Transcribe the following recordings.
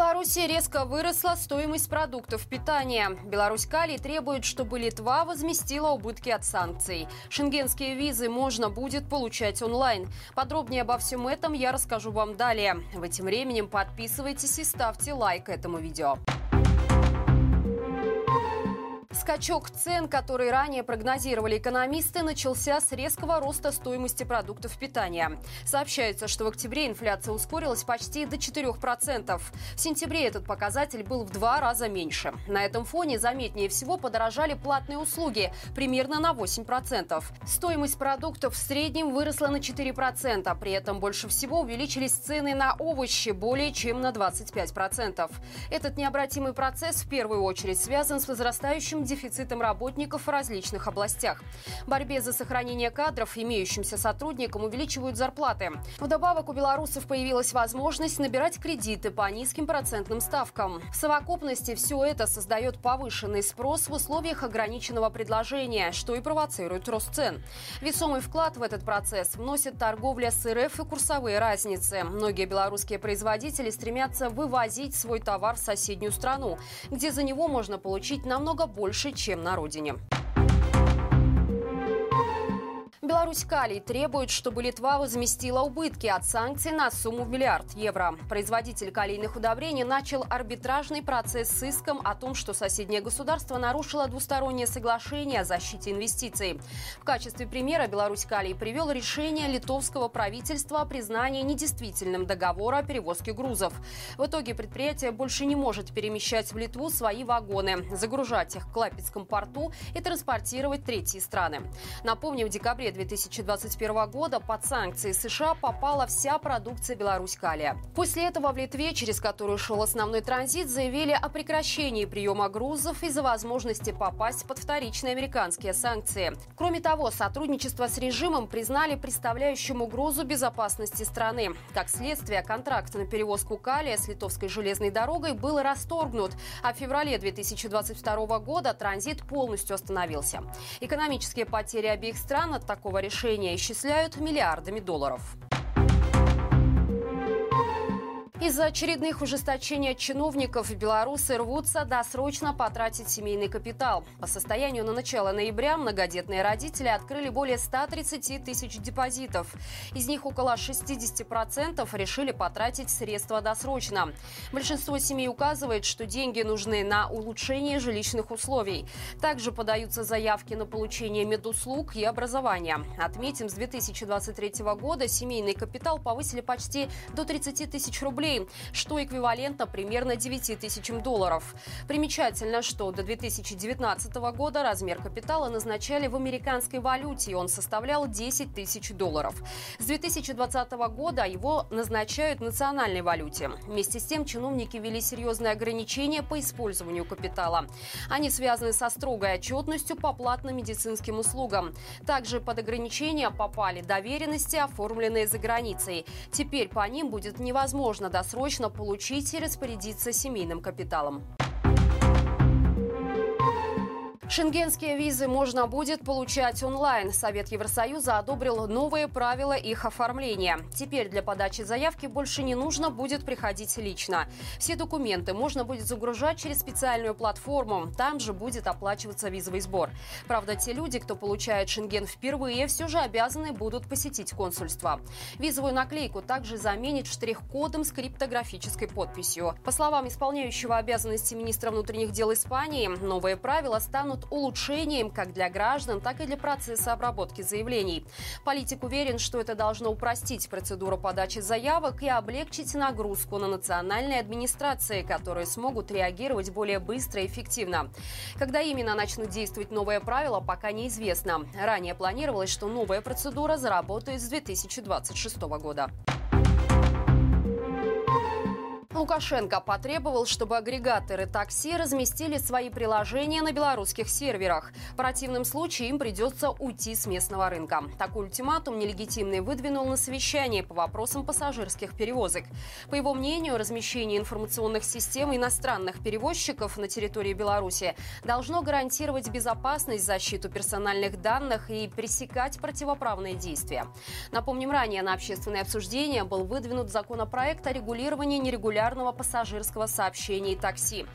Беларуси резко выросла стоимость продуктов питания. Беларусь Калий требует, чтобы Литва возместила убытки от санкций. Шенгенские визы можно будет получать онлайн. Подробнее обо всем этом я расскажу вам далее. В этим временем подписывайтесь и ставьте лайк этому видео. Скачок цен, который ранее прогнозировали экономисты, начался с резкого роста стоимости продуктов питания. Сообщается, что в октябре инфляция ускорилась почти до 4%. В сентябре этот показатель был в два раза меньше. На этом фоне заметнее всего подорожали платные услуги примерно на 8%. Стоимость продуктов в среднем выросла на 4%. При этом больше всего увеличились цены на овощи более чем на 25%. Этот необратимый процесс в первую очередь связан с возрастающим дефицитом работников в различных областях. В борьбе за сохранение кадров имеющимся сотрудникам увеличивают зарплаты. Вдобавок у белорусов появилась возможность набирать кредиты по низким процентным ставкам. В совокупности все это создает повышенный спрос в условиях ограниченного предложения, что и провоцирует рост цен. Весомый вклад в этот процесс вносит торговля с РФ и курсовые разницы. Многие белорусские производители стремятся вывозить свой товар в соседнюю страну, где за него можно получить намного больше больше, чем на родине. Беларусь Калий требует, чтобы Литва возместила убытки от санкций на сумму в миллиард евро. Производитель калийных удобрений начал арбитражный процесс с иском о том, что соседнее государство нарушило двустороннее соглашение о защите инвестиций. В качестве примера Беларусь Калий привел решение литовского правительства о признании недействительным договора о перевозке грузов. В итоге предприятие больше не может перемещать в Литву свои вагоны, загружать их в Клапецком порту и транспортировать третьи страны. Напомним, в декабре 2021 года под санкции США попала вся продукция Беларусь-Калия. После этого в Литве, через которую шел основной транзит, заявили о прекращении приема грузов из-за возможности попасть под вторичные американские санкции. Кроме того, сотрудничество с режимом признали представляющим угрозу безопасности страны. Как следствие, контракт на перевозку калия с литовской железной дорогой был расторгнут, а в феврале 2022 года транзит полностью остановился. Экономические потери обеих стран от такого такого решения исчисляют миллиардами долларов. Из-за очередных ужесточений чиновников белорусы рвутся досрочно потратить семейный капитал. По состоянию на начало ноября многодетные родители открыли более 130 тысяч депозитов. Из них около 60% решили потратить средства досрочно. Большинство семей указывает, что деньги нужны на улучшение жилищных условий. Также подаются заявки на получение медуслуг и образования. Отметим, с 2023 года семейный капитал повысили почти до 30 тысяч рублей рублей, что эквивалентно примерно 9 тысячам долларов. Примечательно, что до 2019 года размер капитала назначали в американской валюте, и он составлял 10 тысяч долларов. С 2020 года его назначают в национальной валюте. Вместе с тем чиновники ввели серьезные ограничения по использованию капитала. Они связаны со строгой отчетностью по платным медицинским услугам. Также под ограничения попали доверенности, оформленные за границей. Теперь по ним будет невозможно досрочно получить и распорядиться семейным капиталом. Шенгенские визы можно будет получать онлайн. Совет Евросоюза одобрил новые правила их оформления. Теперь для подачи заявки больше не нужно будет приходить лично. Все документы можно будет загружать через специальную платформу. Там же будет оплачиваться визовый сбор. Правда, те люди, кто получает Шенген впервые, все же обязаны будут посетить консульство. Визовую наклейку также заменит штрих-кодом с криптографической подписью. По словам исполняющего обязанности министра внутренних дел Испании, новые правила станут станут улучшением как для граждан, так и для процесса обработки заявлений. Политик уверен, что это должно упростить процедуру подачи заявок и облегчить нагрузку на национальные администрации, которые смогут реагировать более быстро и эффективно. Когда именно начнут действовать новые правила, пока неизвестно. Ранее планировалось, что новая процедура заработает с 2026 года. Лукашенко потребовал, чтобы агрегаторы такси разместили свои приложения на белорусских серверах. В противном случае им придется уйти с местного рынка. Такой ультиматум нелегитимный выдвинул на совещании по вопросам пассажирских перевозок. По его мнению, размещение информационных систем иностранных перевозчиков на территории Беларуси должно гарантировать безопасность, защиту персональных данных и пресекать противоправные действия. Напомним, ранее на общественное обсуждение был выдвинут законопроект о регулировании нерегулярных регулярного пассажирского сообщения и такси.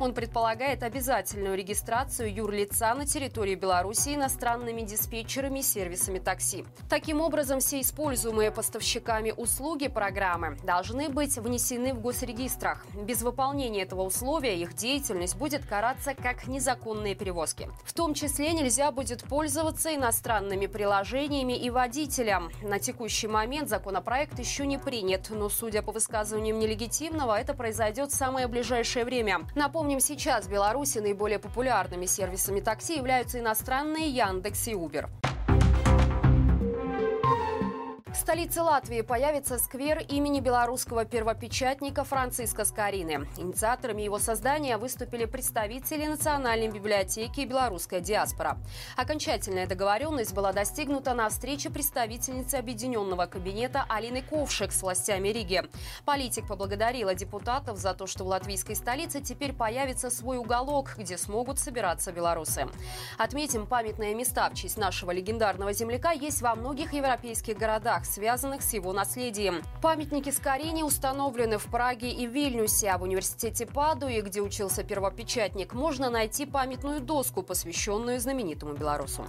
Он предполагает обязательную регистрацию юрлица на территории Беларуси иностранными диспетчерами и сервисами такси. Таким образом, все используемые поставщиками услуги программы должны быть внесены в госрегистрах. Без выполнения этого условия их деятельность будет караться как незаконные перевозки. В том числе нельзя будет пользоваться иностранными приложениями и водителям. На текущий момент законопроект еще не принят, но, судя по высказываниям нелегитимного, это произойдет в самое ближайшее время. Напомним, сейчас в Беларуси наиболее популярными сервисами такси являются иностранные Яндекс и Uber. Столице Латвии появится сквер имени белорусского первопечатника Франциска Скорины. Инициаторами его создания выступили представители Национальной библиотеки и белорусская диаспора. Окончательная договоренность была достигнута на встрече представительницы Объединенного кабинета Алины Ковшик с властями Риги. Политик поблагодарила депутатов за то, что в латвийской столице теперь появится свой уголок, где смогут собираться белорусы. Отметим, памятные места в честь нашего легендарного земляка есть во многих европейских городах связанных с его наследием. Памятники Скорине установлены в Праге и Вильнюсе, а в университете Падуи, где учился первопечатник, можно найти памятную доску, посвященную знаменитому белорусу.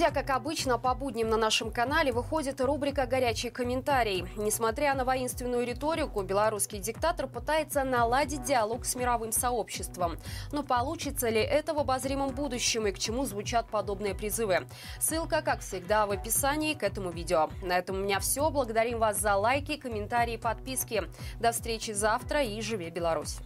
Друзья, как обычно, по будням на нашем канале выходит рубрика «Горячий комментарий». Несмотря на воинственную риторику, белорусский диктатор пытается наладить диалог с мировым сообществом. Но получится ли это в обозримом будущем и к чему звучат подобные призывы? Ссылка, как всегда, в описании к этому видео. На этом у меня все. Благодарим вас за лайки, комментарии, подписки. До встречи завтра и живи Беларусь!